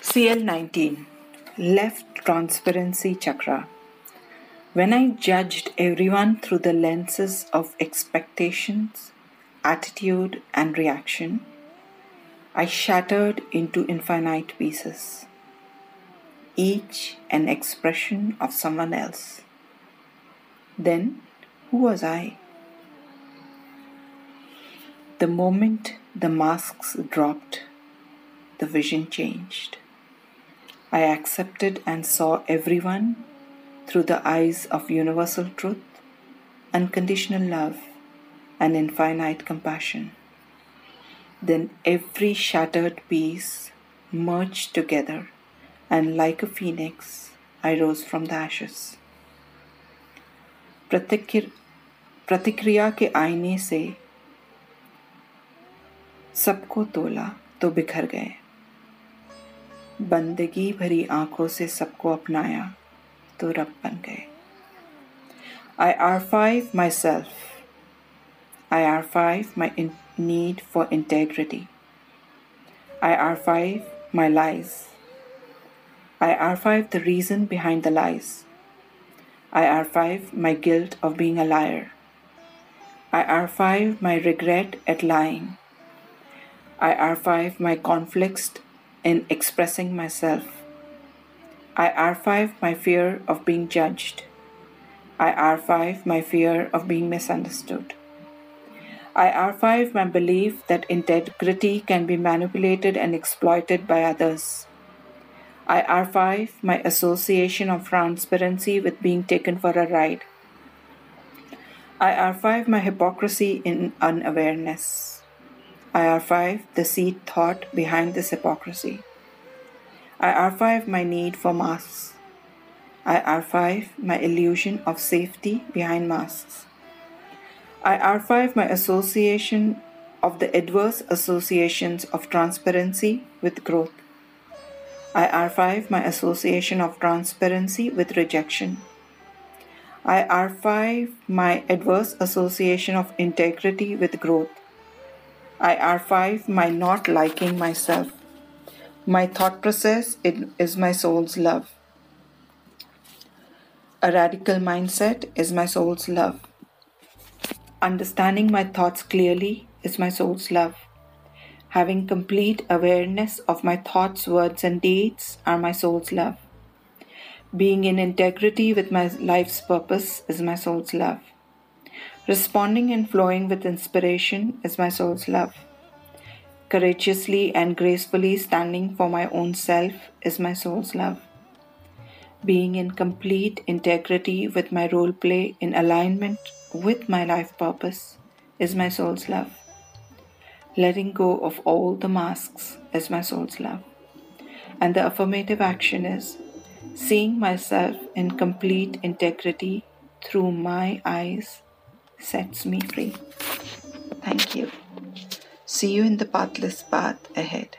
CL19 Left Transparency Chakra. When I judged everyone through the lenses of expectations, attitude, and reaction, I shattered into infinite pieces, each an expression of someone else. Then, who was I? The moment the masks dropped, the vision changed. I accepted and saw everyone through the eyes of universal truth, unconditional love, and infinite compassion. Then every shattered piece merged together, and like a phoenix, I rose from the ashes. प्रतिक्रिया के आईने से सबको तोला तो बिखर गए। बंदगी भरी आँखों से सबको अपनाया तो रब बन गए। I archive myself I archive my need for integrity I archive my lies I archive the reason behind the lies I archive my guilt of being a liar I archive my regret at lying I archive my conflicts in expressing myself. I archive my fear of being judged. I archive my fear of being misunderstood. I archive my belief that integrity can be manipulated and exploited by others. I archive my association of transparency with being taken for a ride. I archive my hypocrisy in unawareness. I archive the seed thought behind this hypocrisy. I archive my need for masks. I archive my illusion of safety behind masks. I archive my association of the adverse associations of transparency with growth. I archive my association of transparency with rejection. I archive my adverse association of integrity with growth. I archive my not liking myself. My thought process is my soul's love. A radical mindset is my soul's love. Understanding my thoughts clearly is my soul's love. Having complete awareness of my thoughts, words, and deeds are my soul's love. Being in integrity with my life's purpose is my soul's love. Responding and flowing with inspiration is my soul's love. Courageously and gracefully standing for my own self is my soul's love. Being in complete integrity with my role play in alignment with my life purpose is my soul's love. Letting go of all the masks is my soul's love. And the affirmative action is seeing myself in complete integrity through my eyes sets me free. Thank you. See you in the pathless path ahead.